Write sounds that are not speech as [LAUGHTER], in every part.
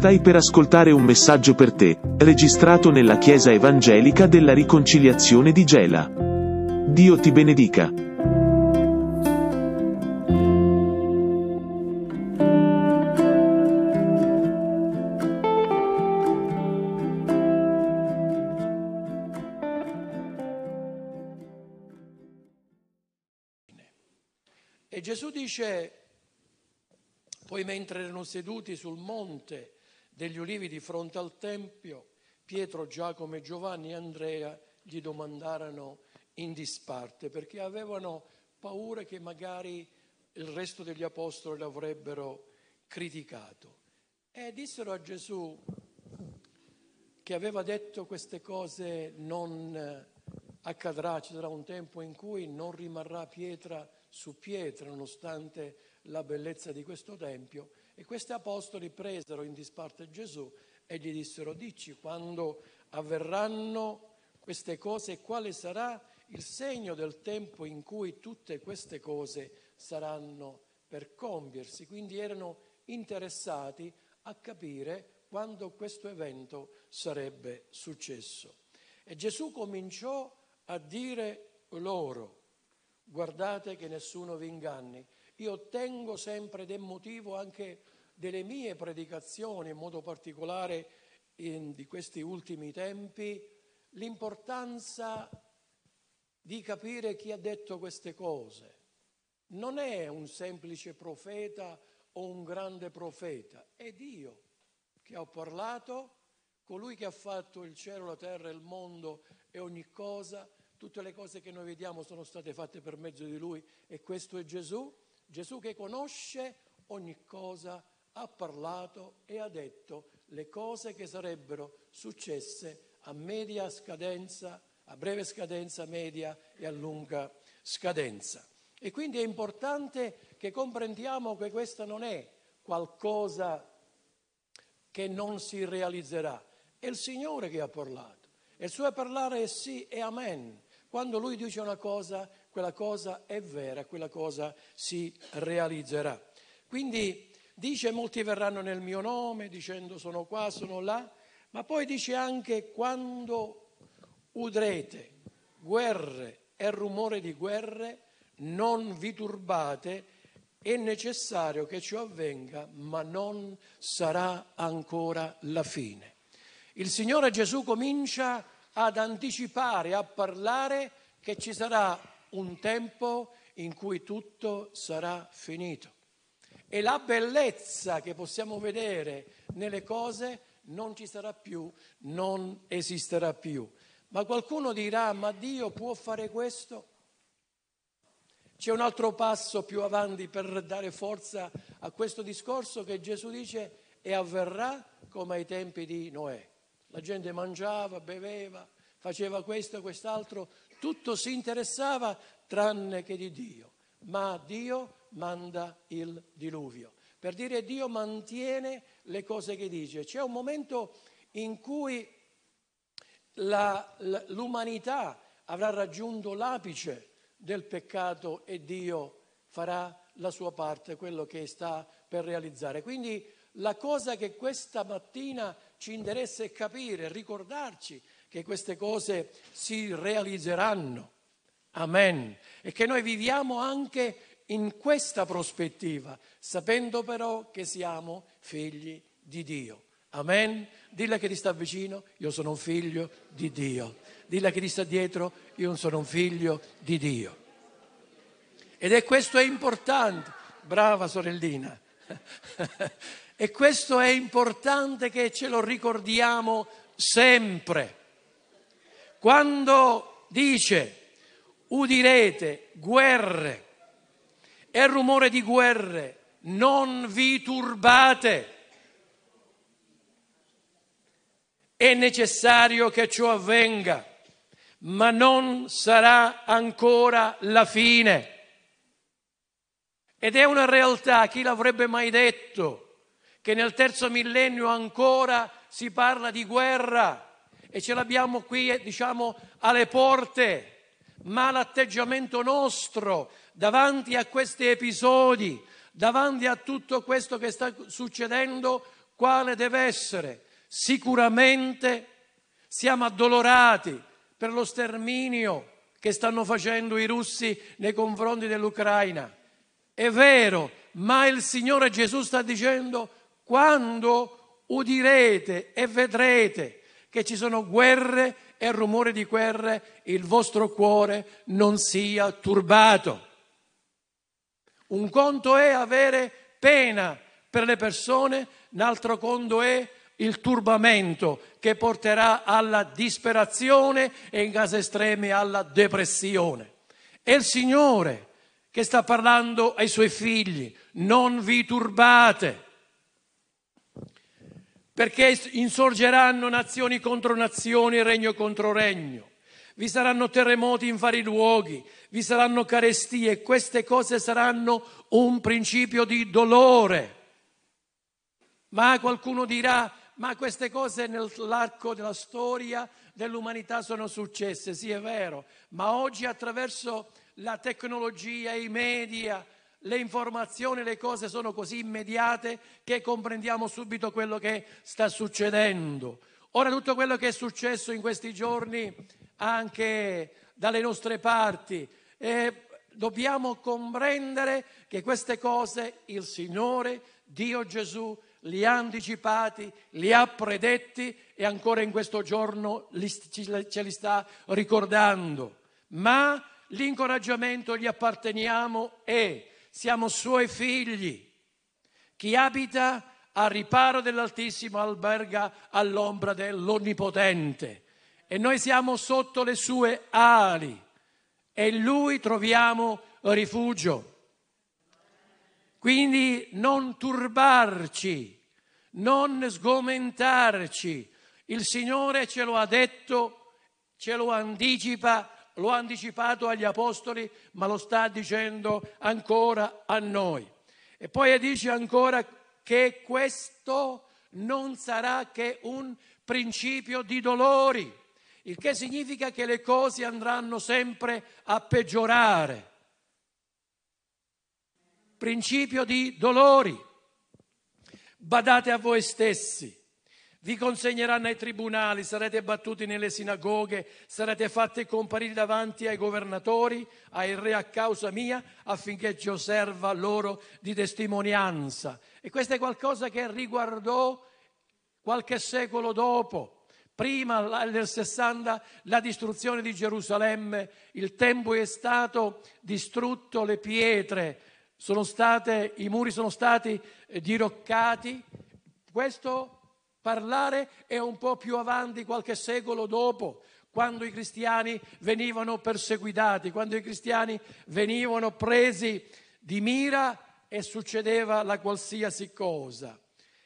Stai per ascoltare un messaggio per te, registrato nella Chiesa Evangelica della Riconciliazione di Gela. Dio ti benedica. E Gesù dice, poi mentre erano seduti sul monte degli ulivi di fronte al Tempio, Pietro, Giacomo Giovanni e Andrea gli domandarono in disparte perché avevano paura che magari il resto degli apostoli l'avrebbero criticato. E dissero a Gesù che aveva detto queste cose non accadrà, ci sarà un tempo in cui non rimarrà pietra su pietra nonostante la bellezza di questo Tempio e questi apostoli presero in disparte Gesù e gli dissero dici quando avverranno queste cose e quale sarà il segno del tempo in cui tutte queste cose saranno per compiersi. Quindi erano interessati a capire quando questo evento sarebbe successo. E Gesù cominciò a dire loro, guardate che nessuno vi inganni. Io tengo sempre del motivo anche delle mie predicazioni, in modo particolare in, di questi ultimi tempi, l'importanza di capire chi ha detto queste cose. Non è un semplice profeta o un grande profeta, è Dio che ha parlato, colui che ha fatto il cielo, la terra, il mondo e ogni cosa Tutte le cose che noi vediamo sono state fatte per mezzo di Lui e questo è Gesù. Gesù che conosce ogni cosa, ha parlato e ha detto le cose che sarebbero successe a media scadenza, a breve scadenza, media e a lunga scadenza. E quindi è importante che comprendiamo che questa non è qualcosa che non si realizzerà, è il Signore che ha parlato. E il suo parlare è sì e amen. Quando lui dice una cosa, quella cosa è vera, quella cosa si realizzerà. Quindi dice molti verranno nel mio nome dicendo sono qua, sono là, ma poi dice anche quando udrete guerre e rumore di guerre, non vi turbate, è necessario che ciò avvenga, ma non sarà ancora la fine. Il Signore Gesù comincia ad anticipare, a parlare che ci sarà un tempo in cui tutto sarà finito. E la bellezza che possiamo vedere nelle cose non ci sarà più, non esisterà più. Ma qualcuno dirà, ma Dio può fare questo? C'è un altro passo più avanti per dare forza a questo discorso che Gesù dice e avverrà come ai tempi di Noè. La gente mangiava, beveva, faceva questo e quest'altro, tutto si interessava tranne che di Dio. Ma Dio manda il diluvio. Per dire Dio mantiene le cose che dice. C'è un momento in cui la, l'umanità avrà raggiunto l'apice del peccato e Dio farà la sua parte, quello che sta per realizzare. Quindi la cosa che questa mattina ci interessa è capire, ricordarci che queste cose si realizzeranno. Amen. E che noi viviamo anche in questa prospettiva, sapendo però che siamo figli di Dio. Amen. Dilla che ti sta vicino, io sono un figlio di Dio. Dilla che ti sta dietro, io sono un figlio di Dio. Ed è questo è importante. Brava sorellina. [LAUGHS] E questo è importante che ce lo ricordiamo sempre. Quando dice udirete guerre e rumore di guerre, non vi turbate. È necessario che ciò avvenga, ma non sarà ancora la fine. Ed è una realtà, chi l'avrebbe mai detto? che nel terzo millennio ancora si parla di guerra e ce l'abbiamo qui, eh, diciamo, alle porte, ma l'atteggiamento nostro davanti a questi episodi, davanti a tutto questo che sta succedendo, quale deve essere. Sicuramente siamo addolorati per lo sterminio che stanno facendo i russi nei confronti dell'Ucraina. È vero, ma il Signore Gesù sta dicendo quando udirete e vedrete che ci sono guerre e rumore di guerre, il vostro cuore non sia turbato. Un conto è avere pena per le persone, un altro conto è il turbamento che porterà alla disperazione e in casi estremi alla depressione. È il Signore che sta parlando ai suoi figli, non vi turbate, perché insorgeranno nazioni contro nazioni, regno contro regno. Vi saranno terremoti in vari luoghi, vi saranno carestie queste cose saranno un principio di dolore. Ma qualcuno dirà, ma queste cose nell'arco della storia dell'umanità sono successe, sì è vero, ma oggi attraverso la tecnologia, i media, le informazioni, le cose sono così immediate che comprendiamo subito quello che sta succedendo. Ora tutto quello che è successo in questi giorni anche dalle nostre parti, eh, dobbiamo comprendere che queste cose il Signore, Dio Gesù, li ha anticipati, li ha predetti e ancora in questo giorno ce li sta ricordando. Ma l'incoraggiamento gli apparteniamo e siamo suoi figli. Chi abita a riparo dell'Altissimo alberga all'ombra dell'Onnipotente e noi siamo sotto le sue ali e in lui troviamo rifugio. Quindi non turbarci, non sgomentarci. Il Signore ce lo ha detto, ce lo anticipa, lo ha anticipato agli apostoli, ma lo sta dicendo ancora a noi. E poi dice ancora che questo non sarà che un principio di dolori, il che significa che le cose andranno sempre a peggiorare principio di dolori. Badate a voi stessi. Vi consegneranno ai tribunali, sarete battuti nelle sinagoghe, sarete fatti comparire davanti ai governatori, ai re a causa mia, affinché ci osserva loro di testimonianza. E questo è qualcosa che riguardò qualche secolo dopo. Prima nel 60 la distruzione di Gerusalemme, il Tempio è stato distrutto, le pietre, state, i muri sono stati eh, diroccati. Questo parlare è un po' più avanti, qualche secolo dopo, quando i cristiani venivano perseguitati, quando i cristiani venivano presi di mira e succedeva la qualsiasi cosa.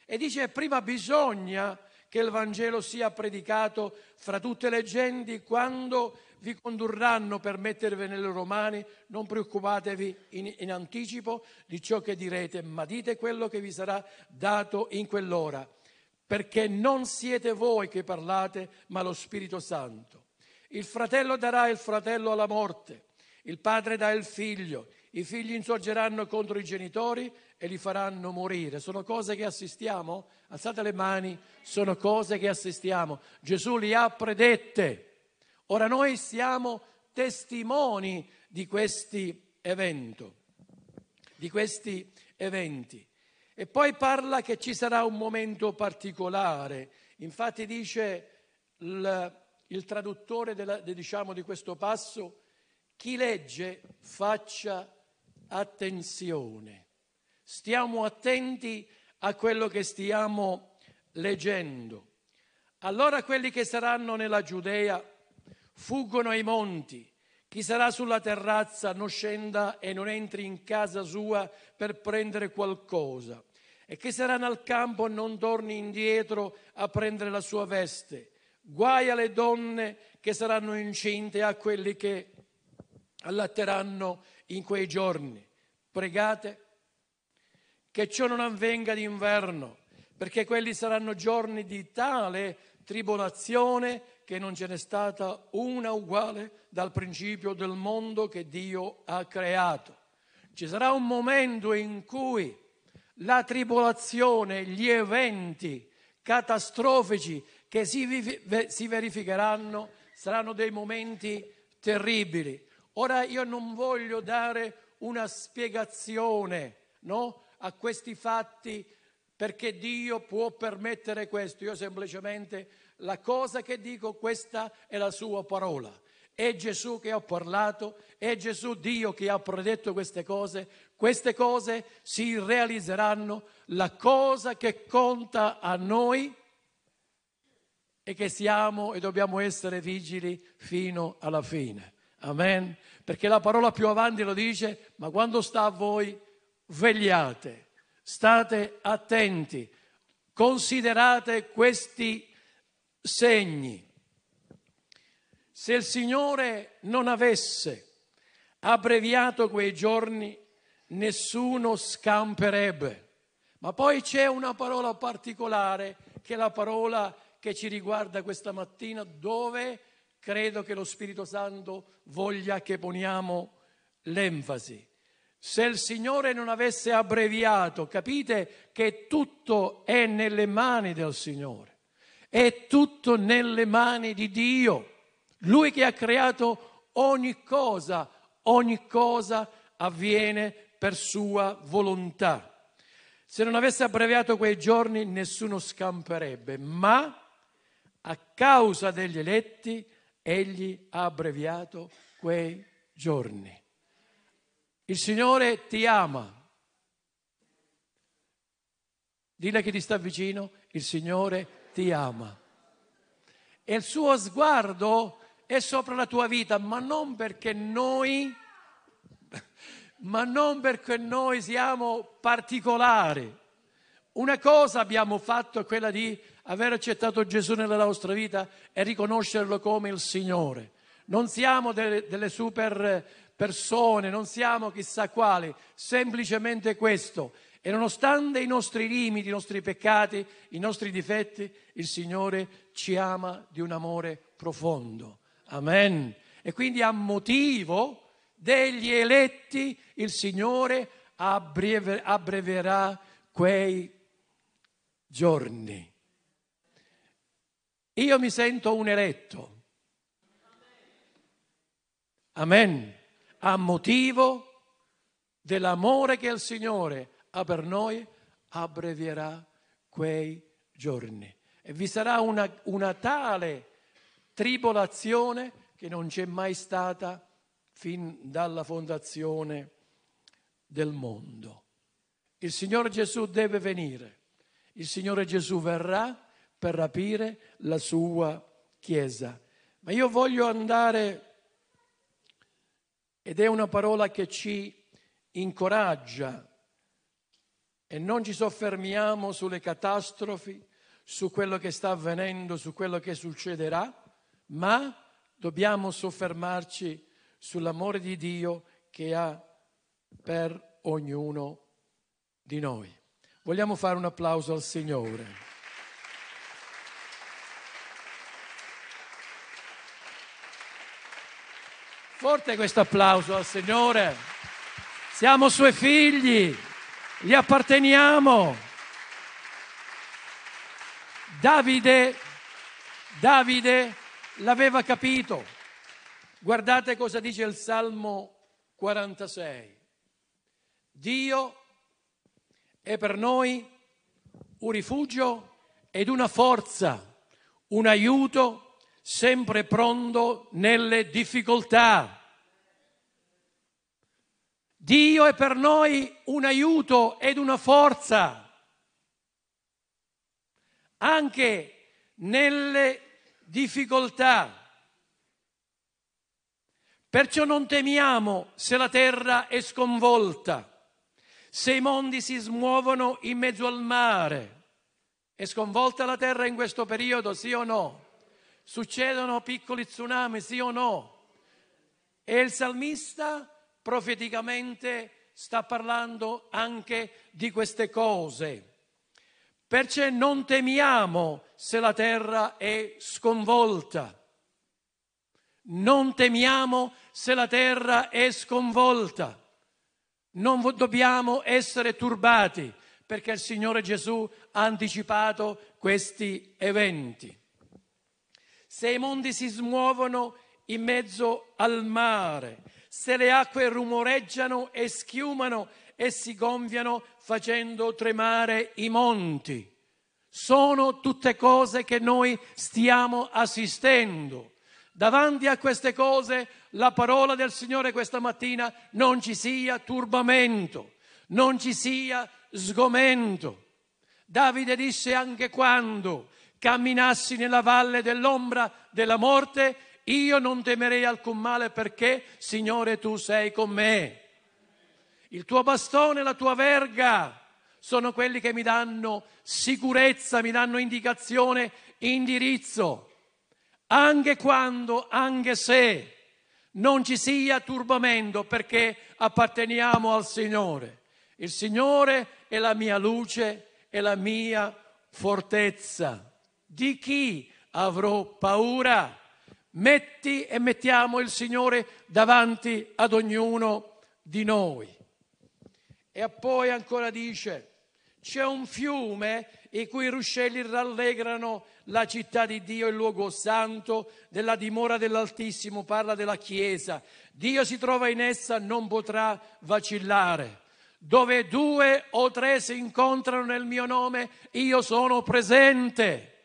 E dice prima bisogna che il Vangelo sia predicato fra tutte le genti quando vi condurranno per mettervi nelle romane, non preoccupatevi in, in anticipo di ciò che direte, ma dite quello che vi sarà dato in quell'ora, perché non siete voi che parlate, ma lo Spirito Santo. Il fratello darà il fratello alla morte, il padre dà il figlio, i figli insorgeranno contro i genitori e li faranno morire. Sono cose che assistiamo? Alzate le mani, sono cose che assistiamo. Gesù li ha predette. Ora noi siamo testimoni di questi eventi, di questi eventi. E poi parla che ci sarà un momento particolare. Infatti dice il, il traduttore della, diciamo, di questo passo, chi legge faccia attenzione. Stiamo attenti a quello che stiamo leggendo. Allora quelli che saranno nella Giudea fuggono ai monti. Chi sarà sulla terrazza non scenda e non entri in casa sua per prendere qualcosa. E chi sarà nel campo non torni indietro a prendere la sua veste. Guai alle donne che saranno incinte a quelli che allatteranno in quei giorni. Pregate che ciò non avvenga d'inverno, perché quelli saranno giorni di tale tribolazione che non ce n'è stata una uguale dal principio del mondo che Dio ha creato. Ci sarà un momento in cui la tribolazione, gli eventi catastrofici che si, si verificheranno saranno dei momenti terribili. Ora io non voglio dare una spiegazione no, a questi fatti perché Dio può permettere questo. Io semplicemente la cosa che dico, questa è la sua parola. È Gesù che ha parlato, è Gesù Dio che ha predetto queste cose. Queste cose si realizzeranno. La cosa che conta a noi è che siamo e dobbiamo essere vigili fino alla fine. Amen. Perché la parola più avanti lo dice, ma quando sta a voi, vegliate, state attenti, considerate questi segni. Se il Signore non avesse abbreviato quei giorni, nessuno scamperebbe. Ma poi c'è una parola particolare, che è la parola che ci riguarda questa mattina, dove credo che lo Spirito Santo voglia che poniamo l'enfasi. Se il Signore non avesse abbreviato, capite che tutto è nelle mani del Signore. È tutto nelle mani di Dio. Lui che ha creato ogni cosa, ogni cosa avviene per sua volontà. Se non avesse abbreviato quei giorni nessuno scamperebbe, ma a causa degli eletti egli ha abbreviato quei giorni. Il Signore ti ama. Dile che ti sta vicino, il Signore ti ama. E il suo sguardo è sopra la tua vita, ma non perché noi, ma non perché noi siamo particolari. Una cosa abbiamo fatto è quella di aver accettato Gesù nella nostra vita e riconoscerlo come il Signore. Non siamo delle, delle super persone, non siamo chissà quali, semplicemente questo. E nonostante i nostri limiti, i nostri peccati, i nostri difetti, il Signore ci ama di un amore profondo. Amen. E quindi a motivo degli eletti il Signore abbreverà quei giorni. Io mi sento un eletto. Amen. A motivo dell'amore che il Signore ha per noi, abbrevierà quei giorni. E vi sarà una, una tale tribolazione che non c'è mai stata fin dalla fondazione del mondo. Il Signore Gesù deve venire. Il Signore Gesù verrà per rapire la sua Chiesa. Ma io voglio andare, ed è una parola che ci incoraggia e non ci soffermiamo sulle catastrofi, su quello che sta avvenendo, su quello che succederà, ma dobbiamo soffermarci sull'amore di Dio che ha per ognuno di noi. Vogliamo fare un applauso al Signore. Forte questo applauso al Signore. Siamo suoi figli gli apparteniamo. Davide, Davide l'aveva capito. Guardate cosa dice il Salmo 46. Dio è per noi un rifugio ed una forza, un aiuto sempre pronto nelle difficoltà. Dio è per noi un aiuto ed una forza, anche nelle difficoltà. Perciò non temiamo se la terra è sconvolta, se i mondi si smuovono in mezzo al mare. È sconvolta la terra in questo periodo, sì o no? Succedono piccoli tsunami, sì o no? E il salmista profeticamente sta parlando anche di queste cose. Perciò non temiamo se la terra è sconvolta. Non temiamo se la terra è sconvolta. Non dobbiamo essere turbati perché il Signore Gesù ha anticipato questi eventi. Se i mondi si smuovono in mezzo al mare, se le acque rumoreggiano e schiumano e si gonfiano facendo tremare i monti. Sono tutte cose che noi stiamo assistendo. Davanti a queste cose la parola del Signore questa mattina non ci sia turbamento, non ci sia sgomento. Davide disse anche quando camminassi nella valle dell'ombra della morte, io non temerei alcun male perché, Signore, tu sei con me. Il tuo bastone, la tua verga sono quelli che mi danno sicurezza, mi danno indicazione, indirizzo. Anche quando, anche se non ci sia turbamento perché apparteniamo al Signore. Il Signore è la mia luce e la mia fortezza. Di chi avrò paura? Metti e mettiamo il Signore davanti ad ognuno di noi. E poi ancora dice, c'è un fiume i cui ruscelli rallegrano la città di Dio, il luogo santo della dimora dell'Altissimo, parla della Chiesa. Dio si trova in essa, non potrà vacillare. Dove due o tre si incontrano nel mio nome, io sono presente.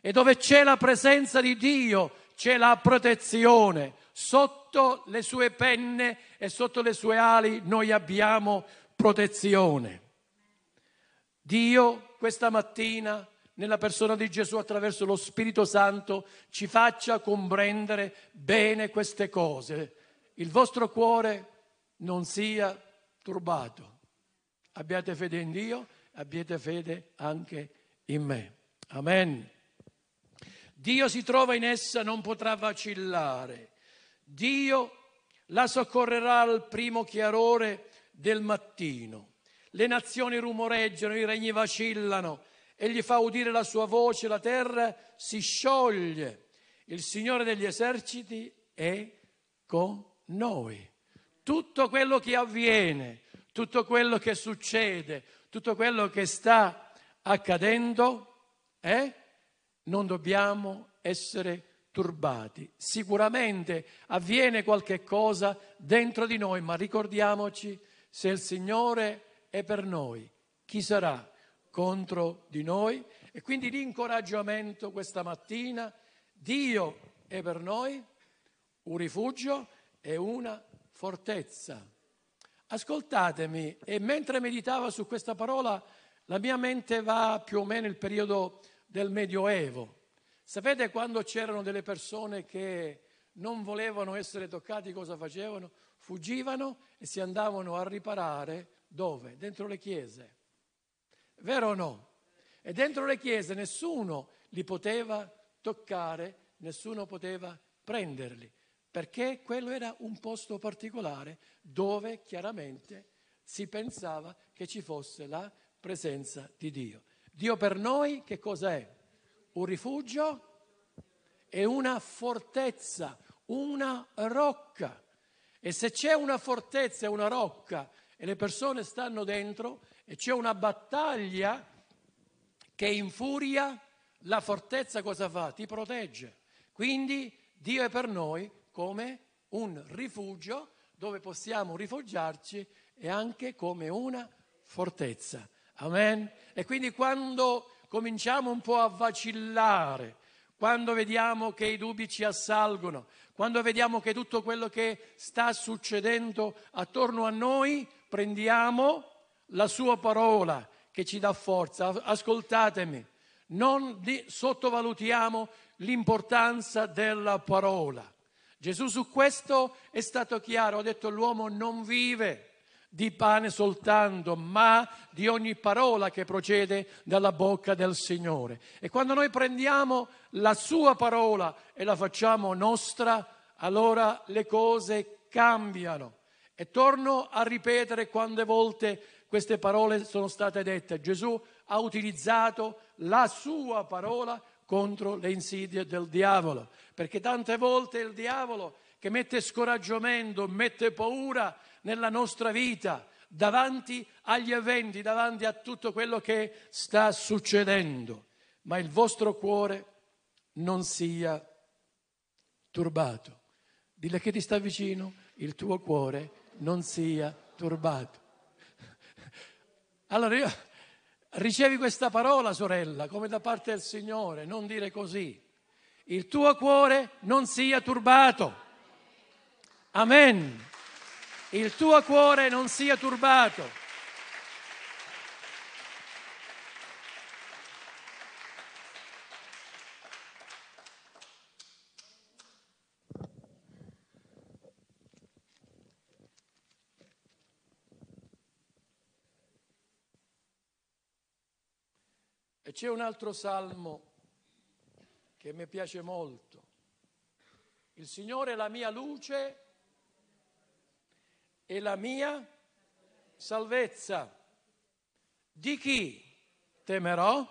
E dove c'è la presenza di Dio, c'è la protezione. Sotto le sue penne e sotto le sue ali noi abbiamo protezione. Dio questa mattina, nella persona di Gesù attraverso lo Spirito Santo, ci faccia comprendere bene queste cose. Il vostro cuore non sia turbato. Abbiate fede in Dio, abbiate fede anche in me. Amen. Dio si trova in essa, non potrà vacillare. Dio la soccorrerà al primo chiarore del mattino. Le nazioni rumoreggiano, i regni vacillano, egli fa udire la sua voce, la terra si scioglie. Il Signore degli eserciti è con noi. Tutto quello che avviene, tutto quello che succede, tutto quello che sta accadendo eh? non dobbiamo essere turbati. Sicuramente avviene qualche cosa dentro di noi, ma ricordiamoci, se il Signore è per noi, chi sarà contro di noi? E quindi l'incoraggiamento questa mattina, Dio è per noi un rifugio e una fortezza. Ascoltatemi, e mentre meditavo su questa parola, la mia mente va più o meno il periodo del Medioevo. Sapete quando c'erano delle persone che non volevano essere toccati, cosa facevano? Fuggivano e si andavano a riparare dove? Dentro le chiese. Vero o no? E dentro le chiese nessuno li poteva toccare, nessuno poteva prenderli, perché quello era un posto particolare dove chiaramente si pensava che ci fosse la presenza di Dio. Dio per noi che cos'è? Un rifugio e una fortezza, una rocca. E se c'è una fortezza e una rocca e le persone stanno dentro e c'è una battaglia che infuria, la fortezza cosa fa? Ti protegge. Quindi Dio è per noi come un rifugio dove possiamo rifugiarci e anche come una fortezza. Amen. E quindi quando cominciamo un po' a vacillare, quando vediamo che i dubbi ci assalgono, quando vediamo che tutto quello che sta succedendo attorno a noi, prendiamo la sua parola che ci dà forza. Ascoltatemi, non sottovalutiamo l'importanza della parola. Gesù su questo è stato chiaro, ha detto l'uomo non vive di pane soltanto, ma di ogni parola che procede dalla bocca del Signore. E quando noi prendiamo la sua parola e la facciamo nostra, allora le cose cambiano. E torno a ripetere quante volte queste parole sono state dette. Gesù ha utilizzato la sua parola contro le insidie del diavolo, perché tante volte il diavolo che mette scoraggiamento, mette paura nella nostra vita, davanti agli eventi, davanti a tutto quello che sta succedendo, ma il vostro cuore non sia turbato. Dille che ti sta vicino, il tuo cuore non sia turbato. Allora io, ricevi questa parola, sorella, come da parte del Signore, non dire così. Il tuo cuore non sia turbato. Amen. Il tuo cuore non sia turbato. E c'è un altro salmo che mi piace molto. Il Signore è la mia luce e la mia salvezza. Di chi temerò?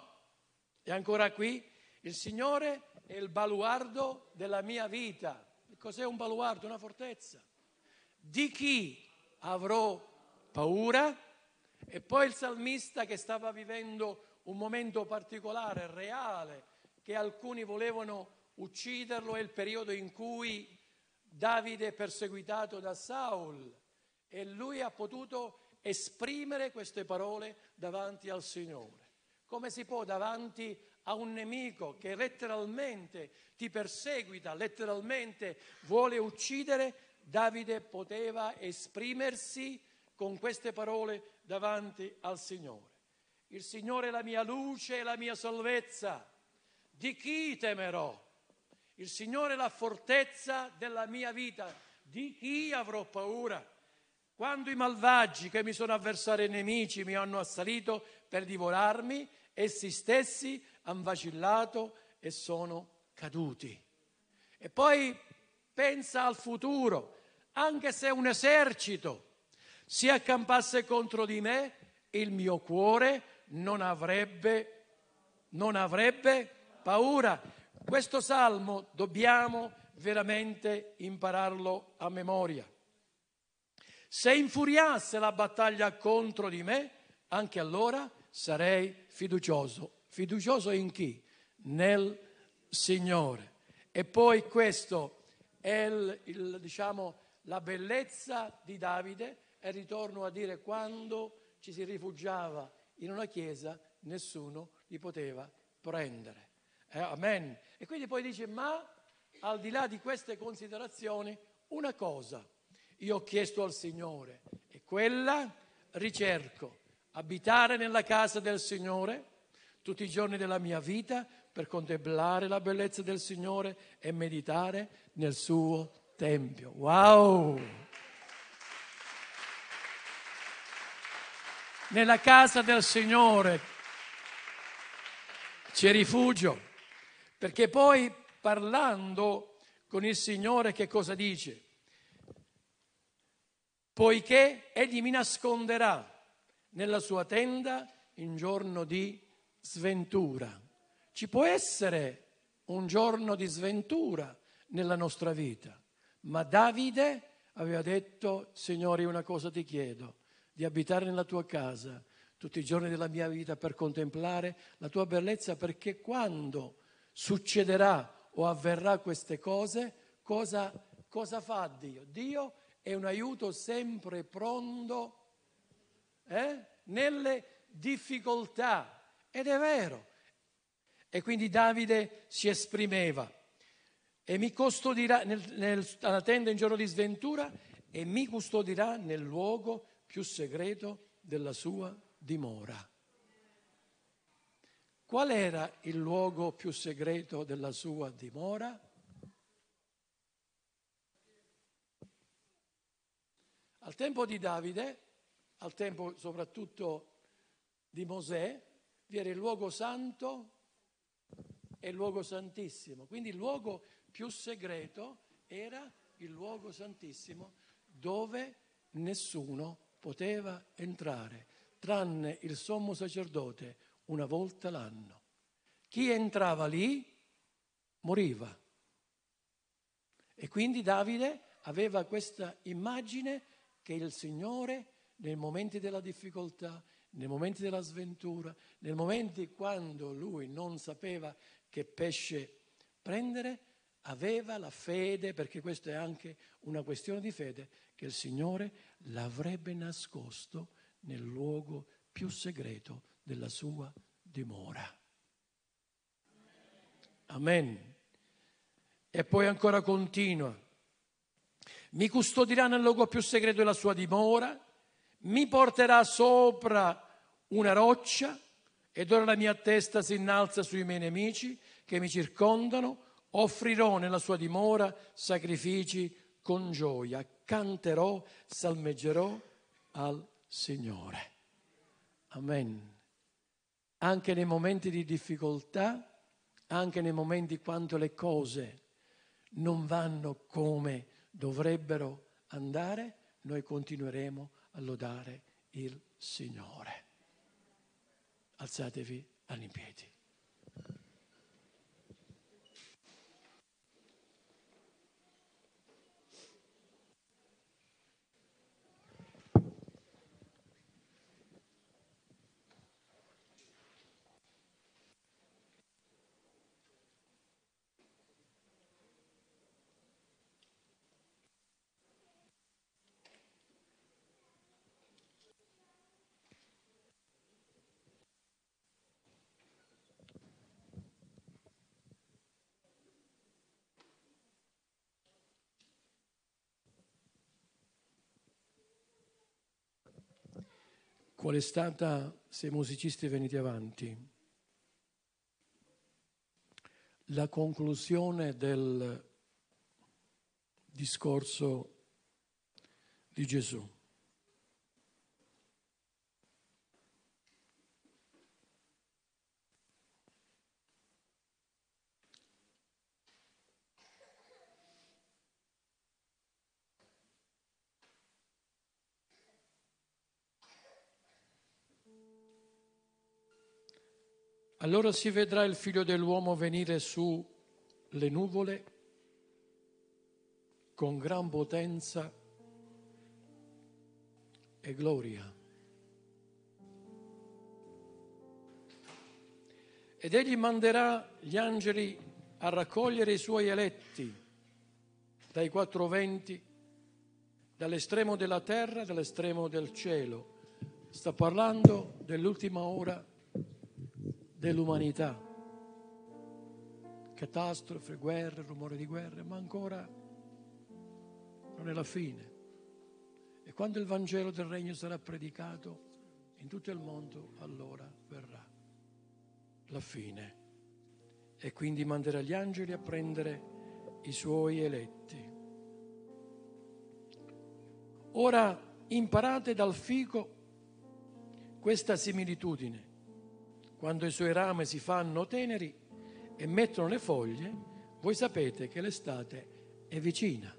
E ancora qui, il Signore è il baluardo della mia vita. Cos'è un baluardo? Una fortezza. Di chi avrò paura? E poi il salmista che stava vivendo un momento particolare, reale, che alcuni volevano ucciderlo, è il periodo in cui Davide è perseguitato da Saul e lui ha potuto esprimere queste parole davanti al Signore. Come si può davanti a un nemico che letteralmente ti perseguita, letteralmente vuole uccidere, Davide poteva esprimersi con queste parole davanti al Signore. Il Signore è la mia luce e la mia salvezza. Di chi temerò? Il Signore è la fortezza della mia vita. Di chi avrò paura? Quando i malvagi che mi sono avversari nemici mi hanno assalito per divorarmi, essi stessi hanno vacillato e sono caduti. E poi pensa al futuro, anche se un esercito si accampasse contro di me, il mio cuore non avrebbe, non avrebbe paura. Questo salmo dobbiamo veramente impararlo a memoria. Se infuriasse la battaglia contro di me, anche allora sarei fiducioso. Fiducioso in chi? Nel Signore. E poi questo è il, il, diciamo, la bellezza di Davide e ritorno a dire quando ci si rifugiava in una chiesa nessuno li poteva prendere. Eh, amen. E quindi poi dice, ma al di là di queste considerazioni, una cosa io ho chiesto al Signore e quella ricerco, abitare nella casa del Signore tutti i giorni della mia vita per contemplare la bellezza del Signore e meditare nel suo Tempio. Wow! Nella casa del Signore c'è rifugio, perché poi parlando con il Signore che cosa dice? Poiché egli mi nasconderà nella sua tenda in giorno di sventura. Ci può essere un giorno di sventura nella nostra vita, ma Davide aveva detto, Signore, una cosa ti chiedo, di abitare nella tua casa tutti i giorni della mia vita per contemplare la tua bellezza, perché quando succederà o avverrà queste cose, cosa, cosa fa Dio? Dio è un aiuto sempre pronto eh? nelle difficoltà. Ed è vero. E quindi Davide si esprimeva e mi custodirà nel, nel, alla tenda in giorno di sventura e mi custodirà nel luogo più segreto della sua dimora. Qual era il luogo più segreto della sua dimora? Al tempo di Davide, al tempo soprattutto di Mosè, vi era il luogo santo e il luogo santissimo. Quindi il luogo più segreto era il luogo santissimo dove nessuno poteva entrare, tranne il sommo sacerdote una volta l'anno. Chi entrava lì moriva. E quindi Davide aveva questa immagine che il Signore nei momenti della difficoltà, nei momenti della sventura, nei momenti quando lui non sapeva che pesce prendere, aveva la fede, perché questa è anche una questione di fede, che il Signore l'avrebbe nascosto nel luogo più segreto della sua dimora. Amen. E poi ancora continua. Mi custodirà nel luogo più segreto della sua dimora, mi porterà sopra una roccia ed ora la mia testa si innalza sui miei nemici che mi circondano, offrirò nella sua dimora sacrifici con gioia, canterò, salmeggerò al Signore. Amen. Anche nei momenti di difficoltà, anche nei momenti quando le cose non vanno come dovrebbero andare, noi continueremo a lodare il Signore. Alzatevi all'impiedi. Qual è stata, se i musicisti venuti avanti, la conclusione del discorso di Gesù. Allora si vedrà il figlio dell'uomo venire su le nuvole con gran potenza e gloria. Ed egli manderà gli angeli a raccogliere i suoi eletti dai quattro venti, dall'estremo della terra, dall'estremo del cielo. Sta parlando dell'ultima ora dell'umanità. Catastrofe, guerre, rumore di guerre, ma ancora non è la fine. E quando il Vangelo del Regno sarà predicato in tutto il mondo, allora verrà la fine. E quindi manderà gli angeli a prendere i suoi eletti. Ora imparate dal fico questa similitudine quando i suoi rami si fanno teneri e mettono le foglie, voi sapete che l'estate è vicina.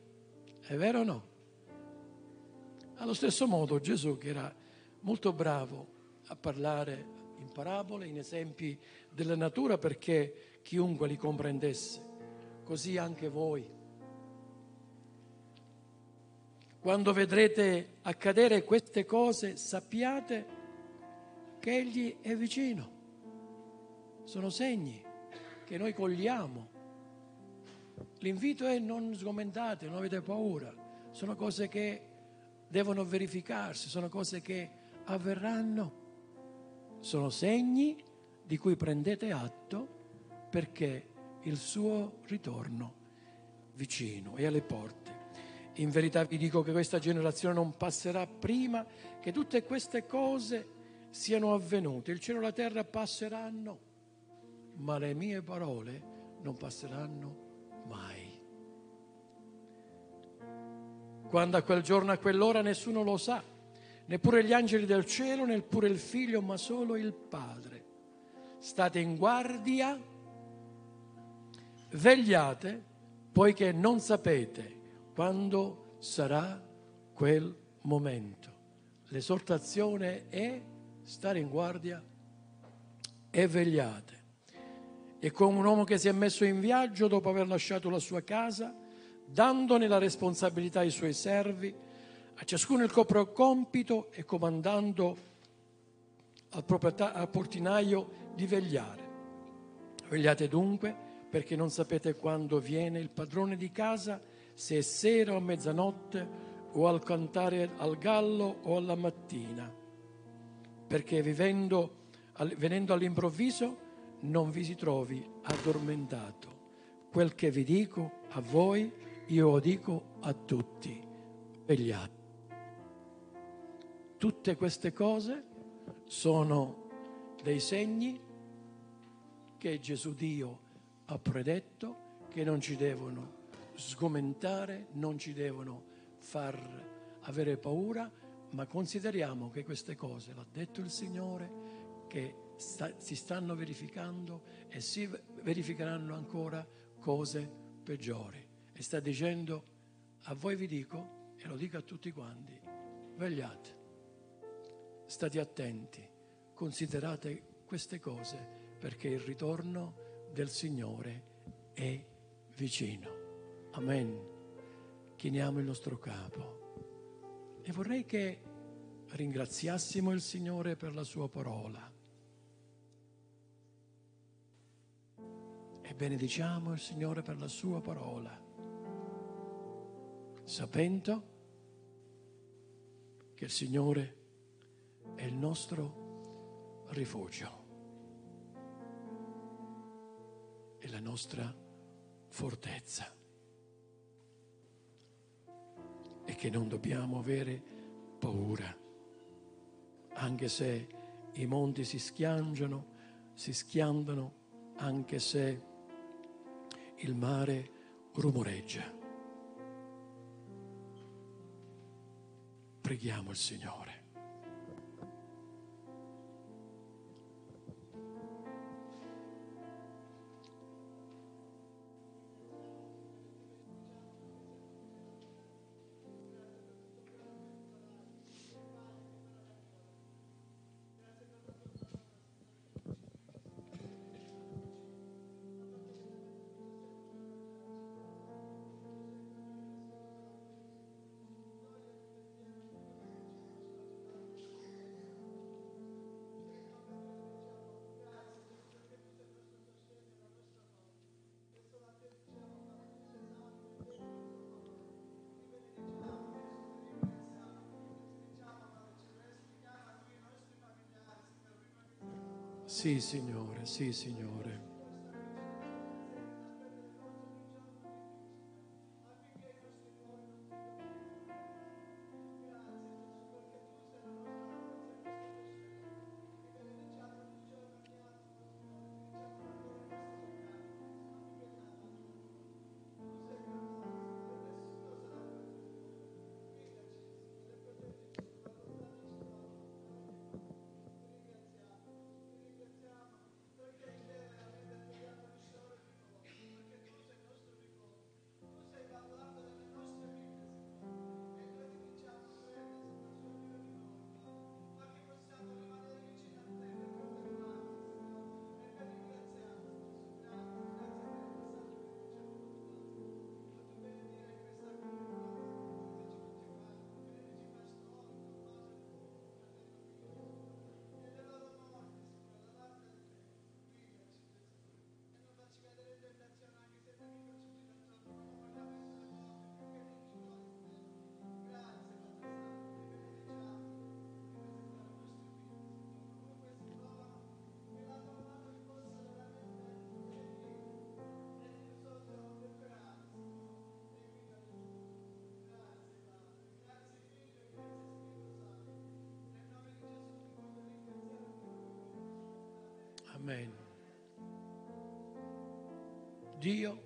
È vero o no? Allo stesso modo Gesù, che era molto bravo a parlare in parabole, in esempi della natura perché chiunque li comprendesse, così anche voi. Quando vedrete accadere queste cose, sappiate che Egli è vicino sono segni che noi cogliamo. L'invito è non sgomentate, non avete paura, sono cose che devono verificarsi, sono cose che avverranno, sono segni di cui prendete atto perché il suo ritorno vicino è alle porte. In verità vi dico che questa generazione non passerà prima che tutte queste cose siano avvenute. Il cielo e la terra passeranno, ma le mie parole non passeranno mai. Quando a quel giorno, a quell'ora nessuno lo sa, neppure gli angeli del cielo, neppure il figlio, ma solo il Padre. State in guardia, vegliate, poiché non sapete quando sarà quel momento. L'esortazione è stare in guardia e vegliate è come un uomo che si è messo in viaggio dopo aver lasciato la sua casa, dandone la responsabilità ai suoi servi a ciascuno il proprio compito e comandando al, al portinaio di vegliare. Vegliate dunque perché non sapete quando viene il padrone di casa, se è sera o mezzanotte o al cantare al gallo o alla mattina, perché vivendo, venendo all'improvviso non vi si trovi addormentato. Quel che vi dico a voi, io lo dico a tutti. Vegliate. Tutte queste cose sono dei segni che Gesù Dio ha predetto che non ci devono sgomentare, non ci devono far avere paura, ma consideriamo che queste cose, l'ha detto il Signore, che sta, si stanno verificando e si verificheranno ancora cose peggiori. E sta dicendo, a voi vi dico, e lo dico a tutti quanti, vegliate, state attenti, considerate queste cose perché il ritorno del Signore è vicino. Amen chiniamo il nostro capo. E vorrei che ringraziassimo il Signore per la sua parola. Benediciamo il Signore per la sua parola, sapendo che il Signore è il nostro rifugio, è la nostra fortezza. e che non dobbiamo avere paura, anche se i monti si schiangiano, si schiantano, anche se il mare rumoreggia. Preghiamo il Signore. Sì, Signore, sì, Signore. Amen. Dio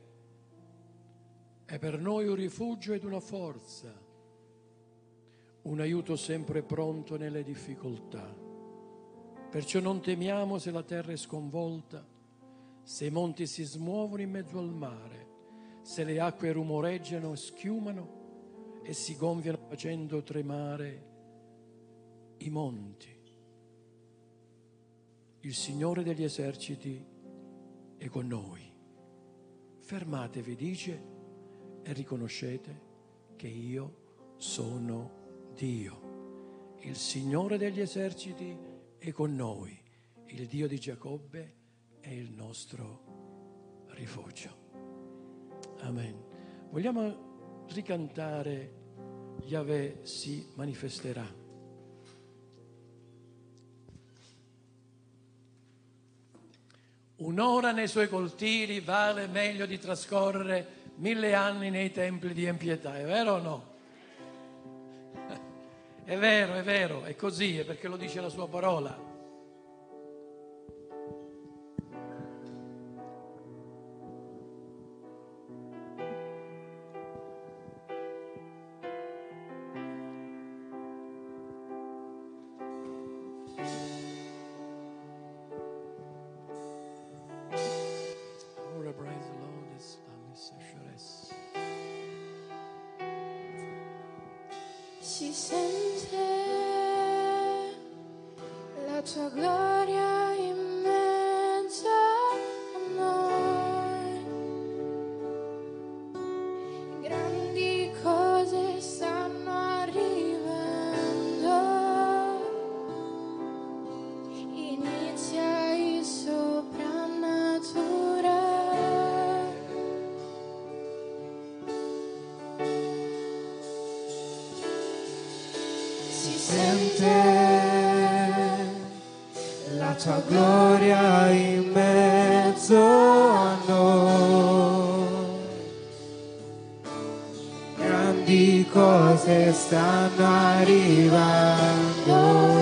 è per noi un rifugio ed una forza, un aiuto sempre pronto nelle difficoltà. Perciò non temiamo se la terra è sconvolta, se i monti si smuovono in mezzo al mare, se le acque rumoreggiano e schiumano e si gonfiano facendo tremare i monti il Signore degli eserciti è con noi. Fermatevi, dice, e riconoscete che io sono Dio, il Signore degli eserciti, è con noi. Il Dio di Giacobbe è il nostro rifugio. Amen. Vogliamo ricantare Yahweh si manifesterà. Un'ora nei suoi coltili vale meglio di trascorrere mille anni nei templi di empietà, è vero o no? [LAUGHS] È vero, è vero, è così, è perché lo dice la sua parola. sente la tua gloria in mezzo a noi. Grandi cose stanno arrivando.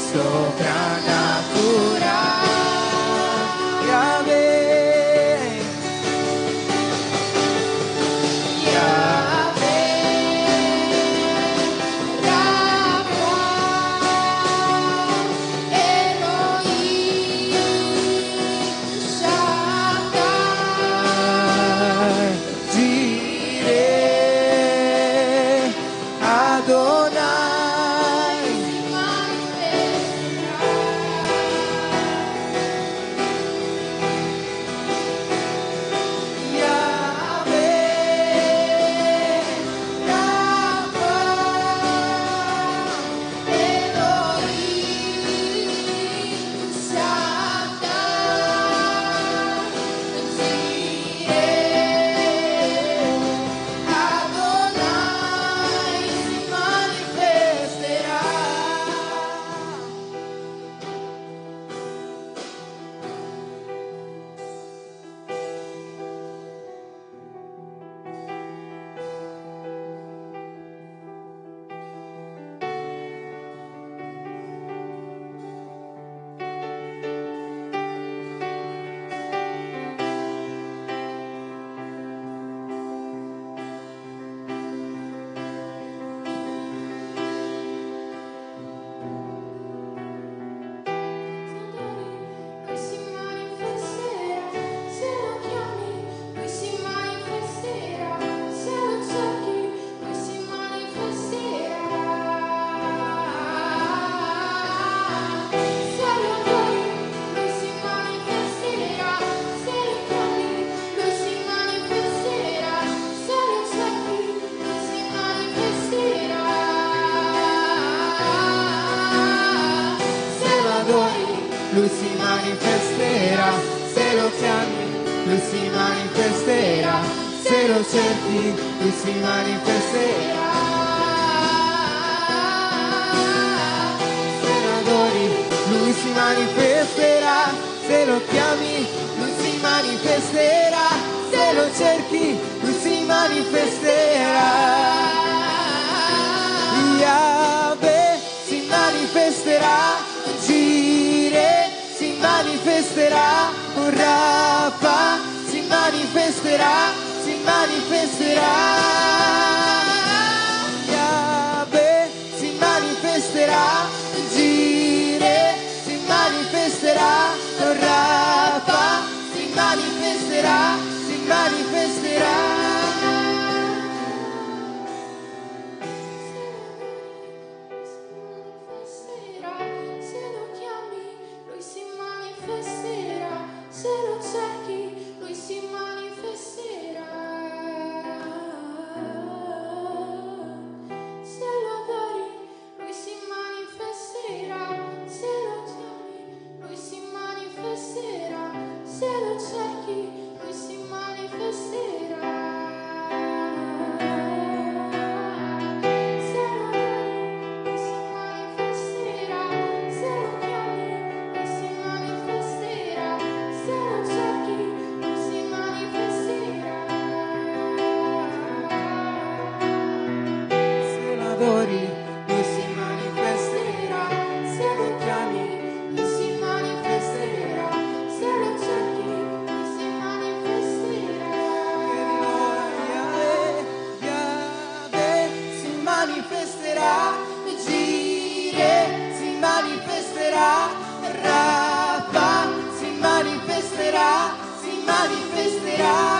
só die.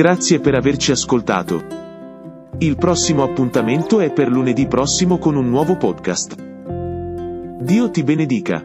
Grazie per averci ascoltato. Il prossimo appuntamento è per lunedì prossimo con un nuovo podcast. Dio ti benedica.